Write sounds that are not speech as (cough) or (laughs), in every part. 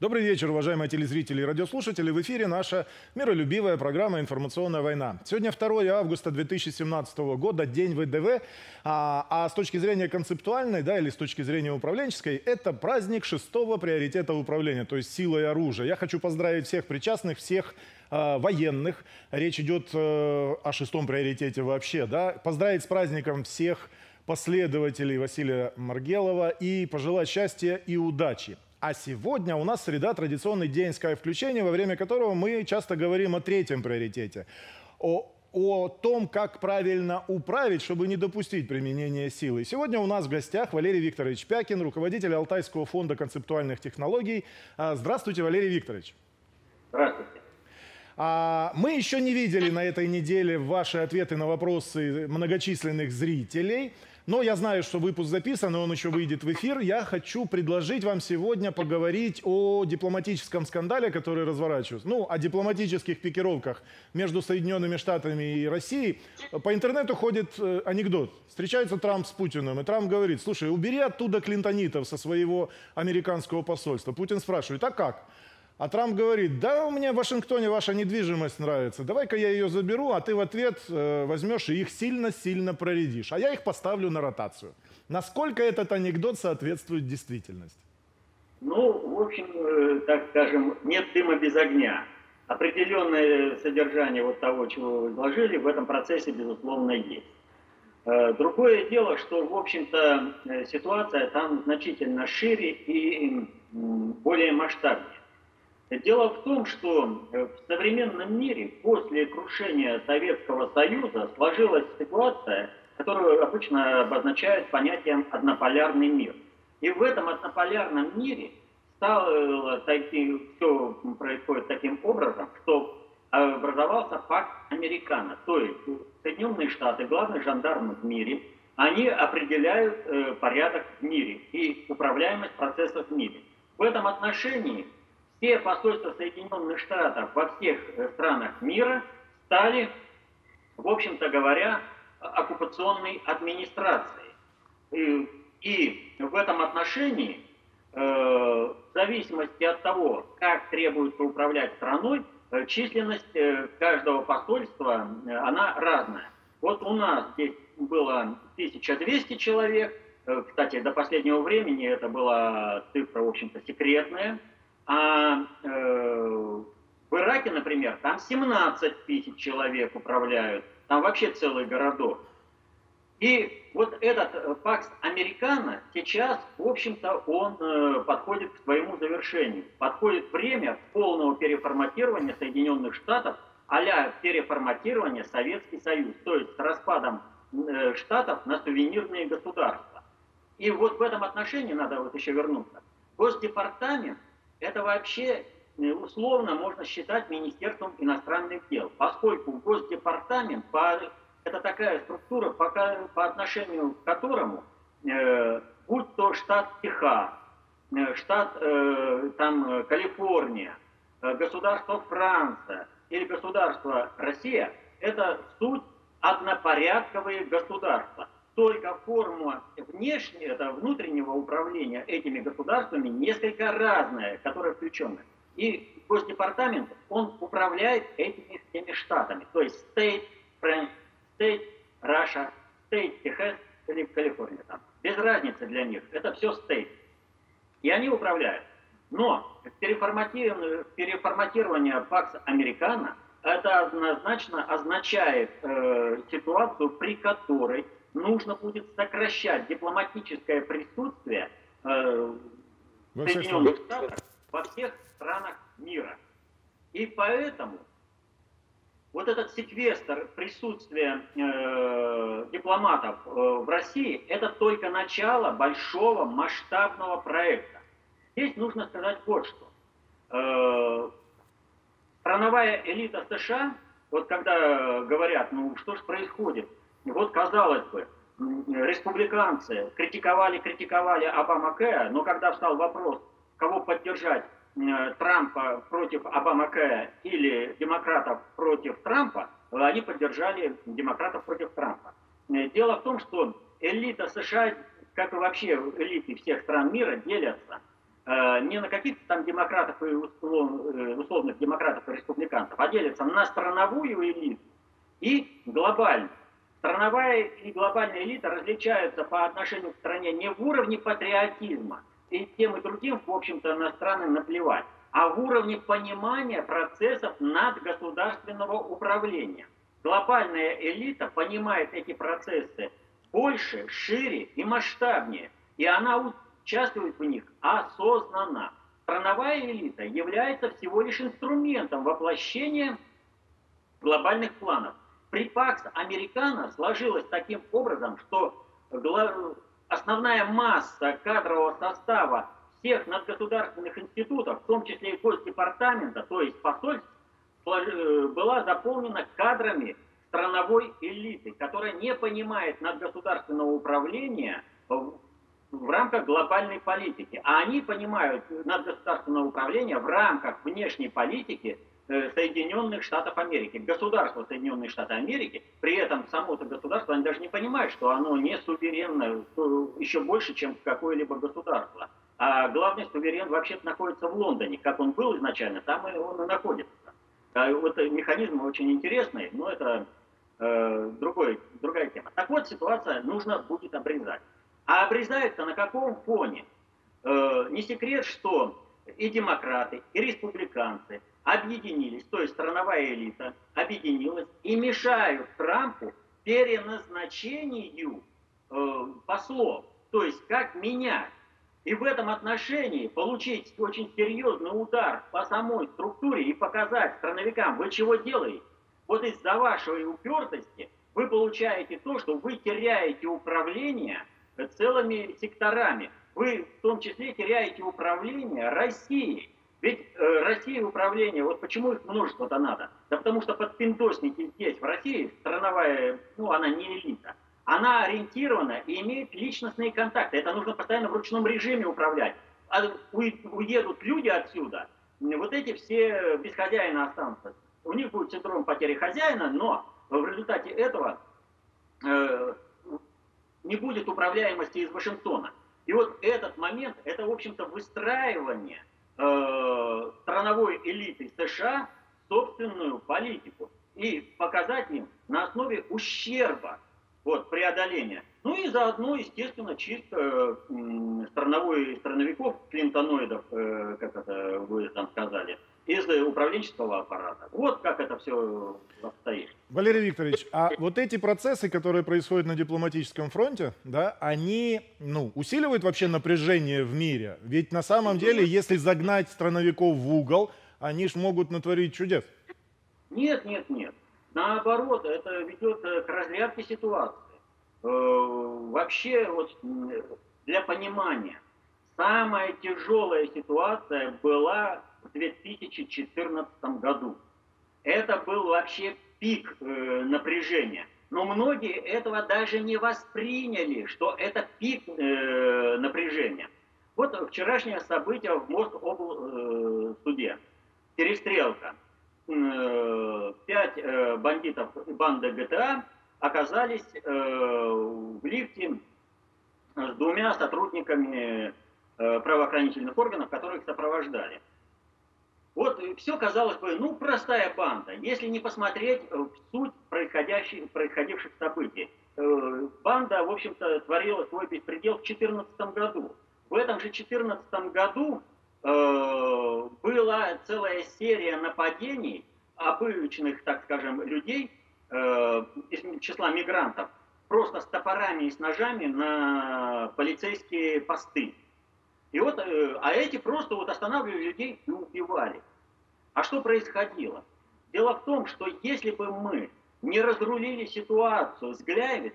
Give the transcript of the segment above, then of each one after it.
Добрый вечер, уважаемые телезрители и радиослушатели. В эфире наша миролюбивая программа «Информационная война». Сегодня 2 августа 2017 года, день ВДВ. А, а с точки зрения концептуальной, да, или с точки зрения управленческой, это праздник шестого приоритета управления, то есть сила и оружие. Я хочу поздравить всех причастных, всех э, военных. Речь идет э, о шестом приоритете вообще, да. Поздравить с праздником всех последователей Василия Маргелова и пожелать счастья и удачи. А сегодня у нас среда традиционный день Sky-включения, во время которого мы часто говорим о третьем приоритете. О, о том, как правильно управить, чтобы не допустить применения силы. Сегодня у нас в гостях Валерий Викторович Пякин, руководитель Алтайского фонда концептуальных технологий. А, здравствуйте, Валерий Викторович. Здравствуйте. А, мы еще не видели на этой неделе ваши ответы на вопросы многочисленных зрителей. Но я знаю, что выпуск записан, и он еще выйдет в эфир. Я хочу предложить вам сегодня поговорить о дипломатическом скандале, который разворачивается. Ну, о дипломатических пикировках между Соединенными Штатами и Россией. По интернету ходит э, анекдот. Встречается Трамп с Путиным, и Трамп говорит, слушай, убери оттуда клинтонитов со своего американского посольства. Путин спрашивает, а как? А Трамп говорит, да, мне в Вашингтоне ваша недвижимость нравится, давай-ка я ее заберу, а ты в ответ э, возьмешь и их сильно-сильно проредишь, а я их поставлю на ротацию. Насколько этот анекдот соответствует действительности? Ну, в общем, э, так скажем, нет дыма без огня. Определенное содержание вот того, чего вы изложили, в этом процессе, безусловно, есть. Э, другое дело, что, в общем-то, ситуация там значительно шире и более масштабнее. Дело в том, что э, в современном мире после крушения Советского Союза сложилась ситуация, которую обычно обозначают понятием «однополярный мир». И в этом однополярном мире стало таким, все происходит таким образом, что образовался пакт Американо, то есть Соединенные Штаты, главный жандарм в мире, они определяют э, порядок в мире и управляемость процессов в мире. В этом отношении все посольства Соединенных Штатов во всех э, странах мира стали, в общем-то говоря, оккупационной администрацией. И, и в этом отношении, э, в зависимости от того, как требуется управлять страной, э, численность э, каждого посольства, э, она разная. Вот у нас здесь было 1200 человек, э, кстати, до последнего времени это была цифра, в общем-то, секретная, а э, в Ираке, например, там 17 тысяч человек управляют, там вообще целый городок. И вот этот э, пакс Американо сейчас, в общем-то, он э, подходит к своему завершению. Подходит время полного переформатирования Соединенных Штатов, а переформатирования Советский Союз, то есть с распадом э, Штатов на сувенирные государства. И вот в этом отношении надо вот еще вернуться. Госдепартамент это вообще э, условно можно считать Министерством иностранных дел, поскольку Госдепартамент по, это такая структура, по, по отношению к которому, э, будь то штат Техас, э, штат э, там, Калифорния, э, государство Франция или государство Россия, это суть однопорядковые государства только форма внешнего, это внутреннего управления этими государствами несколько разная, которая включена. И Госдепартамент, он управляет этими всеми штатами. То есть State, France, State, Russia, State, Техас или Калифорния. Там. Без разницы для них. Это все State. И они управляют. Но переформатирование, переформатирование Пакс Американо это однозначно означает э, ситуацию, при которой нужно будет сокращать дипломатическое присутствие э, Соединенных Штатов во всех странах мира. И поэтому вот этот секвестр присутствия э, дипломатов э, в России это только начало большого масштабного проекта. Здесь нужно сказать вот что. Э, страновая элита США, вот когда говорят, ну что же происходит, вот, казалось бы, республиканцы критиковали, критиковали Обама Кэя, но когда встал вопрос, кого поддержать, Трампа против Обама Кэя или демократов против Трампа, они поддержали демократов против Трампа. Дело в том, что элита США, как и вообще элиты всех стран мира, делятся э, не на каких-то там демократов и э, условных демократов и республиканцев, а делится на страновую элиту и глобальную. Страновая и глобальная элита различаются по отношению к стране не в уровне патриотизма, и тем и другим, в общем-то, на страны наплевать, а в уровне понимания процессов надгосударственного управления. Глобальная элита понимает эти процессы больше, шире и масштабнее, и она участвует в них осознанно. Страновая элита является всего лишь инструментом воплощения глобальных планов. При Пакс Американо сложилось таким образом, что основная масса кадрового состава всех надгосударственных институтов, в том числе и Госдепартамента, то есть посольств, э, была заполнена кадрами страновой элиты, которая не понимает надгосударственного управления в, в рамках глобальной политики. А они понимают надгосударственное управление в рамках внешней политики Соединенных Штатов Америки, государство Соединенных Штатов Америки, при этом само это государство, они даже не понимают, что оно не суверенное еще больше, чем какое-либо государство. А главный суверен вообще-то находится в Лондоне, как он был изначально, там и он и находится. А вот механизм очень интересный, но это э, другой, другая тема. Так вот, ситуация нужно будет обрезать. А обрезается на каком фоне? Э, не секрет, что и демократы, и республиканцы объединились, то есть страновая элита объединилась и мешают Трампу переназначению э, послов, то есть как менять. И в этом отношении получить очень серьезный удар по самой структуре и показать страновикам, вы чего делаете? Вот из-за вашей упертости вы получаете то, что вы теряете управление целыми секторами. Вы в том числе теряете управление Россией. Ведь э, Россия управление, вот почему их множество-то надо? Да потому что подпиндосники здесь, в России, страновая, ну, она не элита. Она ориентирована и имеет личностные контакты. Это нужно постоянно в ручном режиме управлять. А уедут люди отсюда, вот эти все без хозяина останутся. У них будет синдром потери хозяина, но в результате этого э, не будет управляемости из Вашингтона. И вот этот момент, это, в общем-то, выстраивание э, страновой элиты США собственную политику и показать им на основе ущерба вот, преодоления. Ну и заодно, естественно, чисто э, страновой, страновиков, клинтоноидов, э, как это вы там сказали, из управленческого аппарата. Вот как это все обстоит. Валерий Викторович, а вот эти процессы, которые происходят на дипломатическом фронте, да, они ну, усиливают вообще напряжение в мире? Ведь на самом деле, если загнать страновиков в угол, они ж могут натворить чудес. Нет, нет, нет. Наоборот, это ведет э, к разрядке ситуации. Э, вообще, вот для понимания, самая тяжелая ситуация была в 2014 году. Это был вообще пик э, напряжения. Но многие этого даже не восприняли, что это пик э, напряжения. Вот вчерашнее событие в Москву суде. Перестрелка. Э, пять э, бандитов банды ГТА оказались э, в лифте с двумя сотрудниками э, правоохранительных органов, которых сопровождали. Вот все казалось бы, ну, простая банда, если не посмотреть э, в суть происходящих, происходивших событий. Э, банда, в общем-то, творила свой беспредел в 2014 году. В этом же 2014 году э, была целая серия нападений обычных, так скажем, людей из числа мигрантов, просто с топорами и с ножами на полицейские посты. И вот, э, а эти просто вот останавливали людей и убивали. А что происходило? Дело в том, что если бы мы не разрулили ситуацию с Глявец,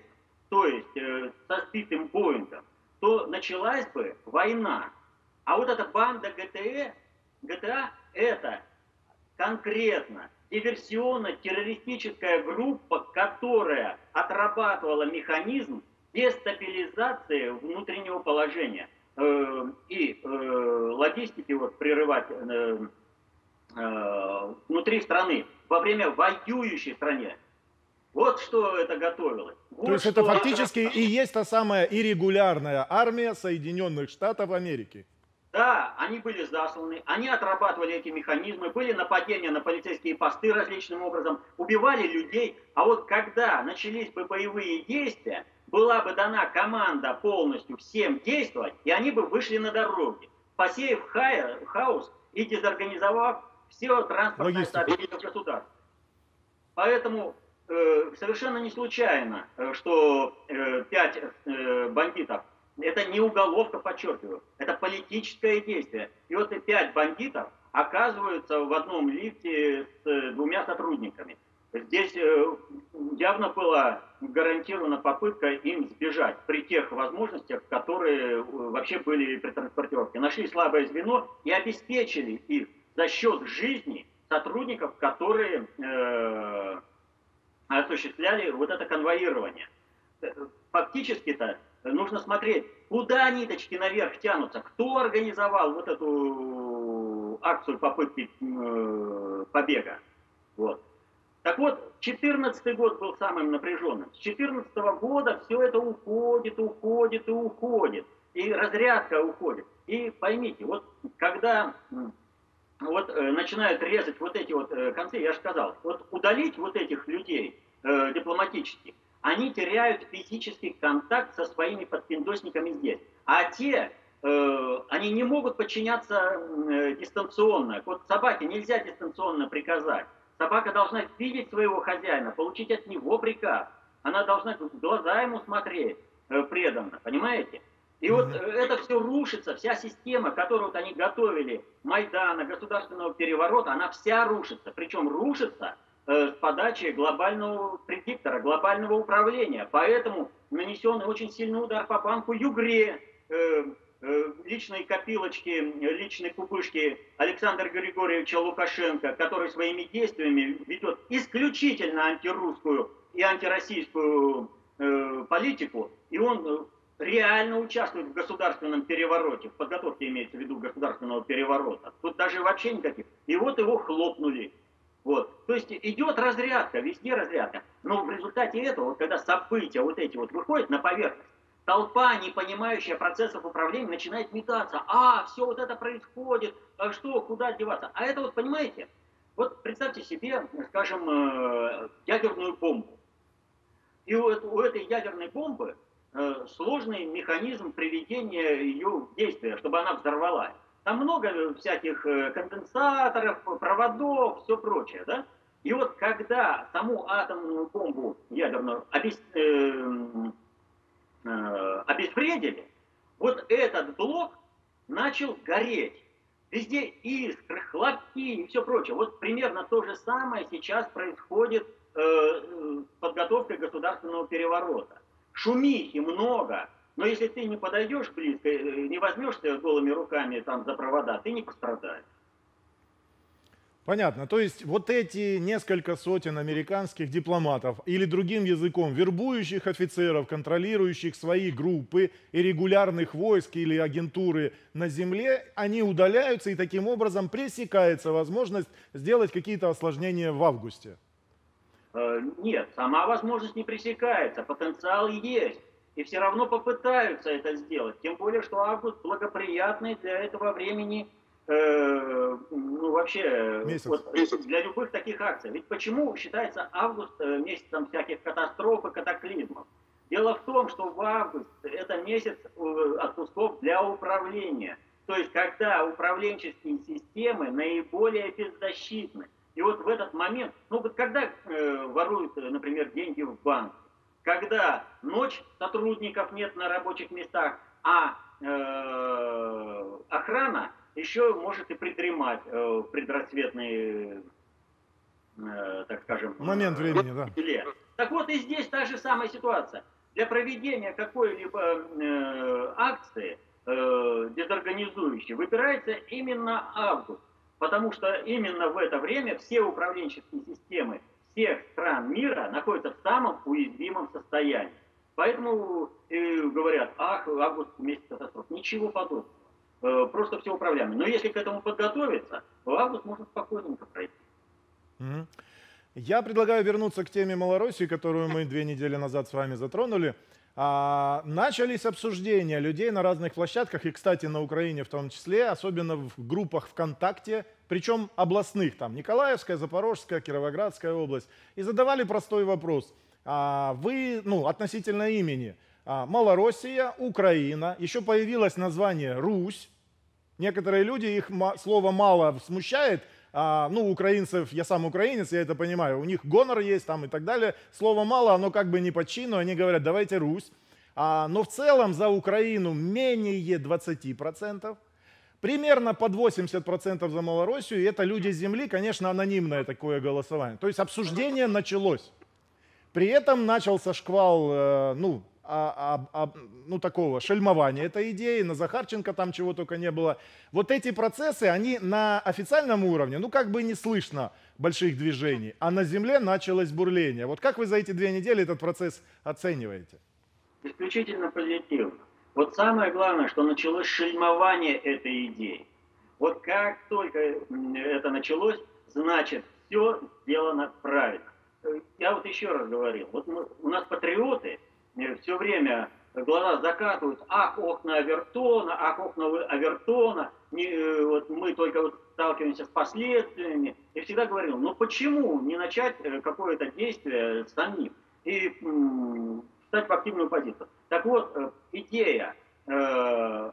то есть э, со сбитым Боингом, то началась бы война. А вот эта банда ГТЭ, ГТА, это конкретно диверсионно-террористическая группа, которая отрабатывала механизм дестабилизации внутреннего положения. Э, и э, логистики вот прерывать э, внутри страны во время воюющей стране. Вот что это готовилось. Вот То есть это фактически и есть та самая иррегулярная армия Соединенных Штатов Америки. Да, они были засланы, они отрабатывали эти механизмы, были нападения на полицейские посты различным образом, убивали людей. А вот когда начались бы боевые действия, была бы дана команда полностью всем действовать, и они бы вышли на дороги, посеяв хаос и дезорганизовав все транспортное сообщение государства. Поэтому э, совершенно не случайно, э, что э, пять э, бандитов это не уголовка, подчеркиваю, это политическое действие. И вот и пять бандитов оказываются в одном лифте с э, двумя сотрудниками. Здесь э, явно была гарантирована попытка им сбежать при тех возможностях, которые э, вообще были при транспортировке. Нашли слабое звено и обеспечили их за счет жизни сотрудников, которые э, осуществляли вот это конвоирование. Фактически-то нужно смотреть, куда ниточки наверх тянутся, кто организовал вот эту акцию попытки э, побега. Вот. Так вот, 2014 год был самым напряженным. С 2014 года все это уходит, уходит и уходит. И разрядка уходит. И поймите, вот когда вот э, начинают резать вот эти вот э, концы, я же сказал, вот удалить вот этих людей э, дипломатически, они теряют физический контакт со своими подпиндосниками здесь. А те, э, они не могут подчиняться э, дистанционно. Вот собаке нельзя дистанционно приказать. Собака должна видеть своего хозяина, получить от него приказ. Она должна в глаза ему смотреть э, преданно, понимаете? И вот э, это все рушится, вся система, которую вот они готовили, Майдана, государственного переворота, она вся рушится. Причем рушится Э, с подачи глобального предиктора, глобального управления. Поэтому нанесен очень сильный удар по банку Югре, э, э, личной копилочки, личной купышки Александра Григорьевича Лукашенко, который своими действиями ведет исключительно антирусскую и антироссийскую политику, и он реально участвует в государственном перевороте, в подготовке имеется в виду государственного переворота. Тут даже вообще никаких. И вот его хлопнули. Вот. То есть идет разрядка, везде разрядка. Но в результате этого, вот когда события вот эти вот выходят на поверхность, толпа, не понимающая процессов управления, начинает метаться. А, все вот это происходит, а что, куда деваться? А это вот, понимаете, вот представьте себе, скажем, э, ядерную бомбу. И у, этой ядерной бомбы э, сложный механизм приведения ее в действие, чтобы она взорвалась. Там много всяких э, конденсаторов, проводов, все прочее, да? И вот когда саму атомную бомбу ядерную обес, э, обезвредили, вот этот блок начал гореть. Везде искры, хлопки и все прочее. Вот примерно то же самое сейчас происходит э, с государственного переворота. Шумихи много, но если ты не подойдешь близко, э, не возьмешься голыми руками там за провода, ты не пострадаешь. Понятно. То есть вот эти несколько сотен американских дипломатов или другим языком вербующих офицеров, контролирующих свои группы и регулярных войск или агентуры на земле, они удаляются и таким образом пресекается возможность сделать какие-то осложнения в августе. Э, нет, сама возможность не пресекается, потенциал есть и все равно попытаются это сделать. Тем более, что август благоприятный для этого времени, ну вообще, месяц. Вот, месяц. для любых таких акций. Ведь почему считается август э, месяцем всяких катастроф и катаклизмов? Дело в том, что в август это месяц э, отпусков для управления. То есть, когда управленческие системы наиболее беззащитны. И вот в этот момент, ну вот когда э, воруют, например, деньги в банк, когда ночь, сотрудников нет на рабочих местах, а э, охрана еще может и придремать э, предрассветный, э, так скажем, момент времени, да. Так вот и здесь та же самая ситуация. Для проведения какой-либо э, акции э, дезорганизующей выбирается именно август, потому что именно в это время все управленческие системы всех стран мира находятся в самом уязвимом состоянии. Поэтому э, говорят, ах, август месяц катастроф. Ничего подобного. Э, просто все управляемо. Но если к этому подготовиться, то август можно спокойненько пройти. Mm-hmm. Я предлагаю вернуться к теме Малороссии, которую мы две недели назад с вами затронули. А, начались обсуждения людей на разных площадках, и, кстати, на Украине в том числе, особенно в группах ВКонтакте, причем областных, там Николаевская, Запорожская, Кировоградская область, и задавали простой вопрос. А, вы, ну, относительно имени, а, Малороссия, Украина, еще появилось название Русь, Некоторые люди, их слово мало смущает, а, ну, украинцев, я сам украинец, я это понимаю, у них гонор есть там и так далее. Слово мало, оно как бы не по чину, они говорят, давайте Русь. А, но в целом за Украину менее 20%. Примерно под 80% за Малороссию, и это люди земли, конечно, анонимное такое голосование. То есть обсуждение началось. При этом начался шквал, э, ну, а, а, а, ну, такого шельмования этой идеи, на Захарченко там чего только не было. Вот эти процессы, они на официальном уровне, ну, как бы не слышно больших движений, а на земле началось бурление. Вот как вы за эти две недели этот процесс оцениваете? Исключительно позитивно. Вот самое главное, что началось шельмование этой идеи. Вот как только это началось, значит, все сделано правильно. Я вот еще раз говорил, вот мы, у нас патриоты, все время глаза закатывают, ах, окна Авертона, ах, окна Авертона, не, э, вот мы только вот сталкиваемся с последствиями. И всегда говорил, ну почему не начать э, какое-то действие самим и м, стать в активную позицию. Так вот, э, идея э,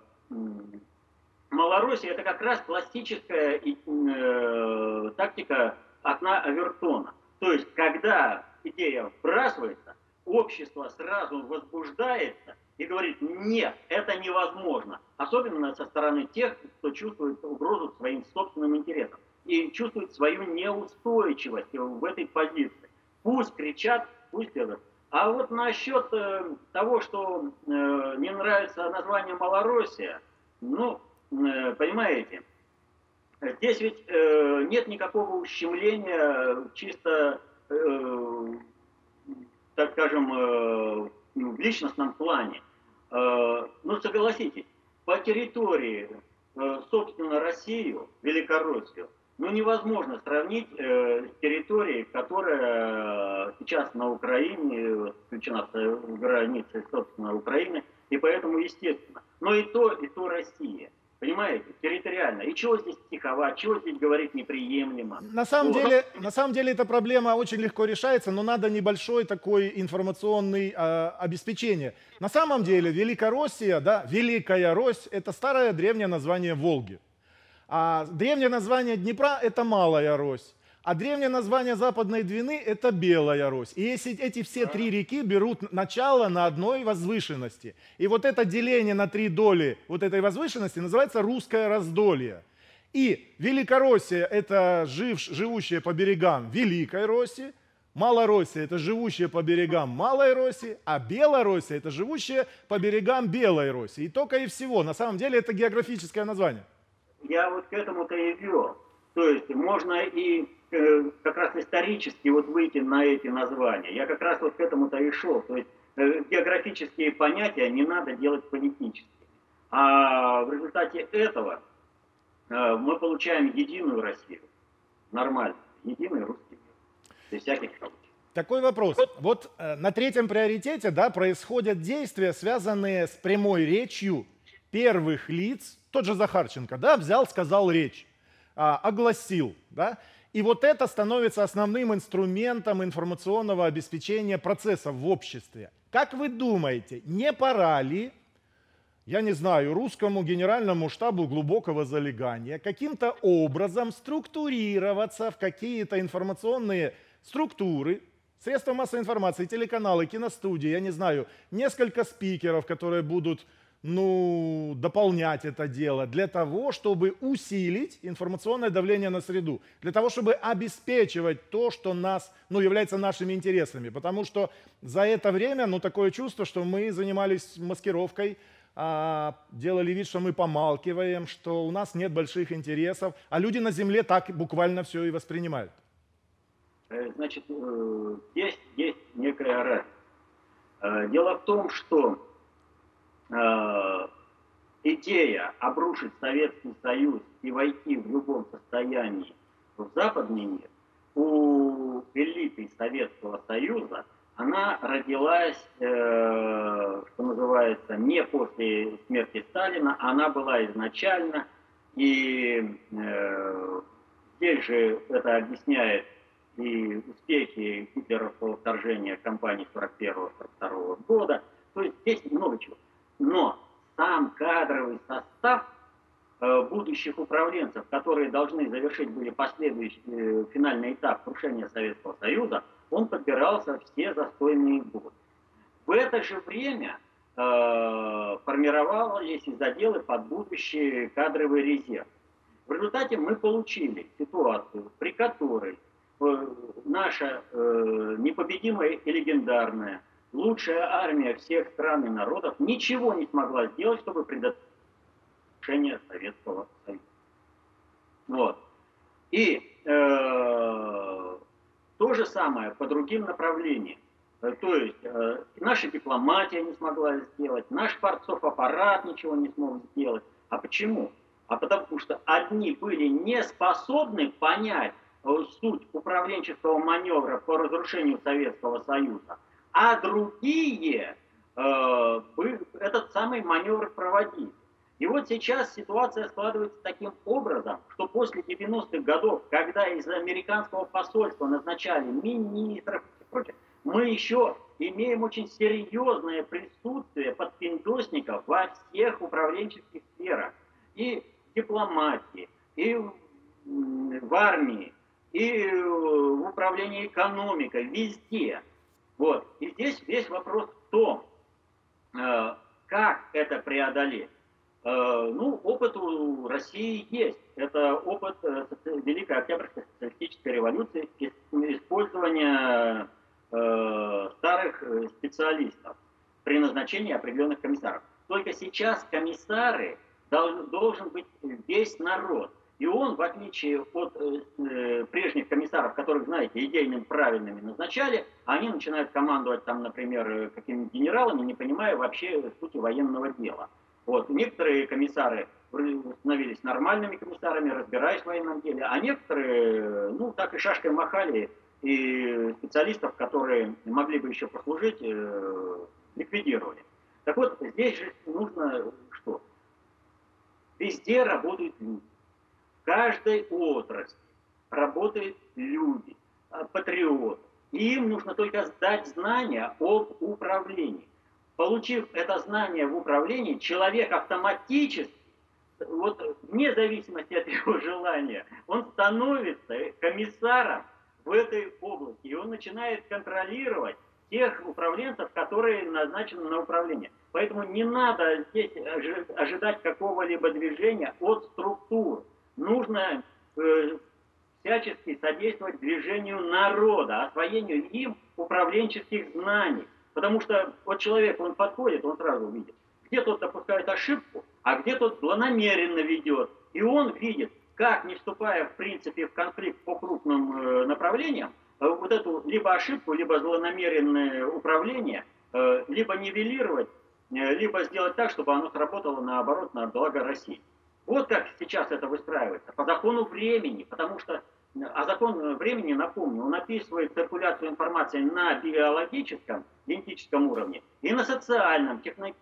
Малороссии это как раз классическая э, тактика окна Авертона. То есть, когда идея вбрасывается, общество сразу возбуждается и говорит, нет, это невозможно. Особенно со стороны тех, кто чувствует угрозу своим собственным интересам и чувствует свою неустойчивость в этой позиции. Пусть кричат, пусть делают. А вот насчет э, того, что э, не нравится название Малороссия, ну, э, понимаете, здесь ведь э, нет никакого ущемления чисто э, так скажем, э, ну, в личностном плане. Э, ну, согласитесь, по территории, э, собственно, Россию, Великороссию, ну, невозможно сравнить с территорией, которая сейчас на Украине, включена в границы, собственно, Украины, и поэтому, естественно. Но и то, и то Россия – Понимаете, территориально. И чего здесь стиховать, чего здесь говорить неприемлемо. На самом, вот. деле, на самом деле эта проблема очень легко решается, но надо небольшой такой информационный э, обеспечение. На самом деле Великороссия, да, Великая Рось, это старое древнее название Волги. А древнее название Днепра – это Малая Рось. А древнее название Западной Двины – это Белая Русь. И если эти все три реки берут начало на одной возвышенности, и вот это деление на три доли вот этой возвышенности называется русское раздолье. И Великороссия – это жив, живущие по берегам Великой России, Малороссия – это живущие по берегам Малой России, а Белороссия – это живущие по берегам Белой России. И только и всего. На самом деле это географическое название. Я вот к этому-то и вел. То есть можно и как раз исторически вот выйти на эти названия. Я как раз вот к этому-то и шел. То есть э, географические понятия не надо делать политически. А в результате этого э, мы получаем единую Россию. Нормально. Единый русский мир. Без всяких такой вопрос. Вот э, на третьем приоритете да, происходят действия, связанные с прямой речью первых лиц. Тот же Захарченко да, взял, сказал речь, а, огласил. Да? И вот это становится основным инструментом информационного обеспечения процессов в обществе. Как вы думаете, не пора ли, я не знаю, русскому генеральному штабу глубокого залегания каким-то образом структурироваться в какие-то информационные структуры, средства массовой информации, телеканалы, киностудии, я не знаю, несколько спикеров, которые будут ну, дополнять это дело для того, чтобы усилить информационное давление на среду, для того, чтобы обеспечивать то, что нас, ну, является нашими интересами. Потому что за это время, ну, такое чувство, что мы занимались маскировкой, а, делали вид, что мы помалкиваем, что у нас нет больших интересов, а люди на Земле так буквально все и воспринимают. Э, значит, э, есть, есть некая разница. Э, дело в том, что э, идея обрушить Советский Союз и войти в любом состоянии в западный мир у элиты Советского Союза, она родилась, э, что называется, не после смерти Сталина, она была изначально, и э, здесь же это объясняет и успехи гитлеровского вторжения кампании 41-42 года. То есть здесь много чего. Но сам кадровый состав э, будущих управленцев, которые должны завершить были последующий э, финальный этап крушения Советского Союза, он подбирался все застойные годы. В это же время э, формировались заделы под будущий кадровый резерв. В результате мы получили ситуацию, при которой э, наша э, непобедимая и легендарная лучшая армия всех стран и народов ничего не смогла сделать, чтобы предотвратить Советского Союза. Вот. И э, то же самое по другим направлениям. Э, то есть э, наша дипломатия не смогла сделать, наш парцов аппарат ничего не смог сделать. А почему? А потому что одни были не способны понять э, суть управленческого маневра по разрушению Советского Союза, а другие э, этот самый маневр проводили. И вот сейчас ситуация складывается таким образом, что после 90-х годов, когда из американского посольства назначали министров и прочее, мы еще имеем очень серьезное присутствие подпиндосников во всех управленческих сферах. И в дипломатии, и в армии, и в управлении экономикой, везде. Вот. И здесь весь вопрос в том, э, как это преодолеть. Э, ну, опыт у России есть. Это опыт э, Великой Октябрьской социалистической революции, использования старых специалистов при назначении определенных комиссаров. Только сейчас комиссары должен быть весь народ. И он, в отличие от э, э, прежних комиссаров, которых, знаете, идейными правильными назначали, они начинают командовать там, например, э, какими-то генералами, не понимая вообще сути военного дела. Вот. Некоторые комиссары становились нормальными комиссарами, разбираясь в военном деле, а некоторые, ну, так и шашкой махали, и специалистов, которые могли бы еще послужить, э, ликвидировали. Так вот, здесь же нужно что? Везде работают люди каждой отрасли работают люди, а, патриоты. И им нужно только сдать знания об управлении. Получив это знание в управлении, человек автоматически, вот вне зависимости от (laughs) его желания, он становится комиссаром в этой области. И он начинает контролировать тех управленцев, которые назначены на управление. Поэтому не надо здесь ожидать какого-либо движения от структур нужно э, всячески содействовать движению народа, освоению им управленческих знаний. Потому что вот человек, он подходит, он сразу видит, где тот допускает ошибку, а где тот злонамеренно ведет. И он видит, как, не вступая в принципе в конфликт по крупным э, направлениям, э, вот эту либо ошибку, либо злонамеренное управление, э, либо нивелировать, э, либо сделать так, чтобы оно сработало наоборот на благо России. Вот как сейчас это выстраивается. По закону времени, потому что а закон времени, напомню, он описывает циркуляцию информации на биологическом, генетическом уровне и на социальном, техни,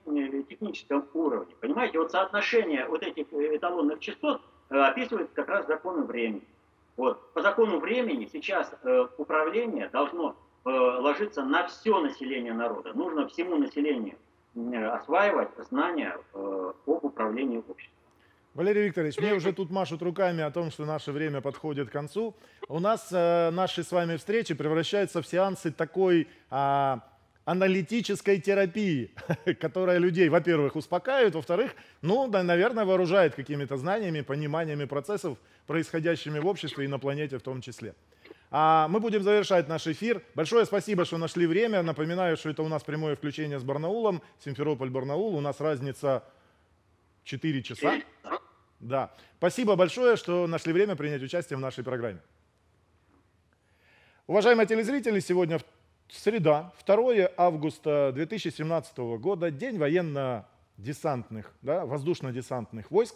техническом уровне. Понимаете, вот соотношение вот этих эталонных частот э, описывает как раз законы времени. Вот. По закону времени сейчас э, управление должно э, ложиться на все население народа. Нужно всему населению э, осваивать знания э, об управлении обществом. Валерий Викторович, мне уже тут машут руками о том, что наше время подходит к концу. У нас э, наши с вами встречи превращаются в сеансы такой э, аналитической терапии, (laughs) которая людей, во-первых, успокаивает, во-вторых, ну, да, наверное, вооружает какими-то знаниями, пониманиями процессов, происходящими в обществе и на планете в том числе. А мы будем завершать наш эфир. Большое спасибо, что нашли время. Напоминаю, что это у нас прямое включение с Барнаулом, Симферополь-Барнаул. У нас разница 4 часа. Да. Спасибо большое, что нашли время принять участие в нашей программе. Уважаемые телезрители, сегодня среда, 2 августа 2017 года, день военно-десантных, да, воздушно-десантных войск.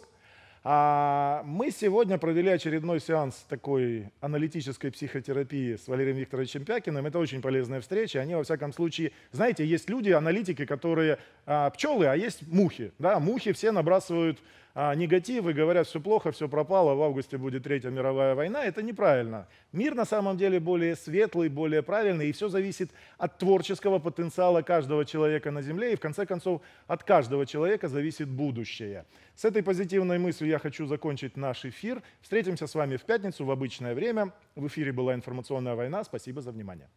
А мы сегодня провели очередной сеанс такой аналитической психотерапии с Валерием Викторовичем Пякиным. Это очень полезная встреча. Они, во всяком случае, знаете, есть люди, аналитики, которые а, пчелы, а есть мухи. Да? Мухи все набрасывают а, негатив говорят, все плохо, все пропало, в августе будет Третья мировая война, это неправильно. Мир на самом деле более светлый, более правильный, и все зависит от творческого потенциала каждого человека на Земле, и в конце концов от каждого человека зависит будущее. С этой позитивной мыслью я хочу закончить наш эфир. Встретимся с вами в пятницу в обычное время. В эфире была информационная война. Спасибо за внимание.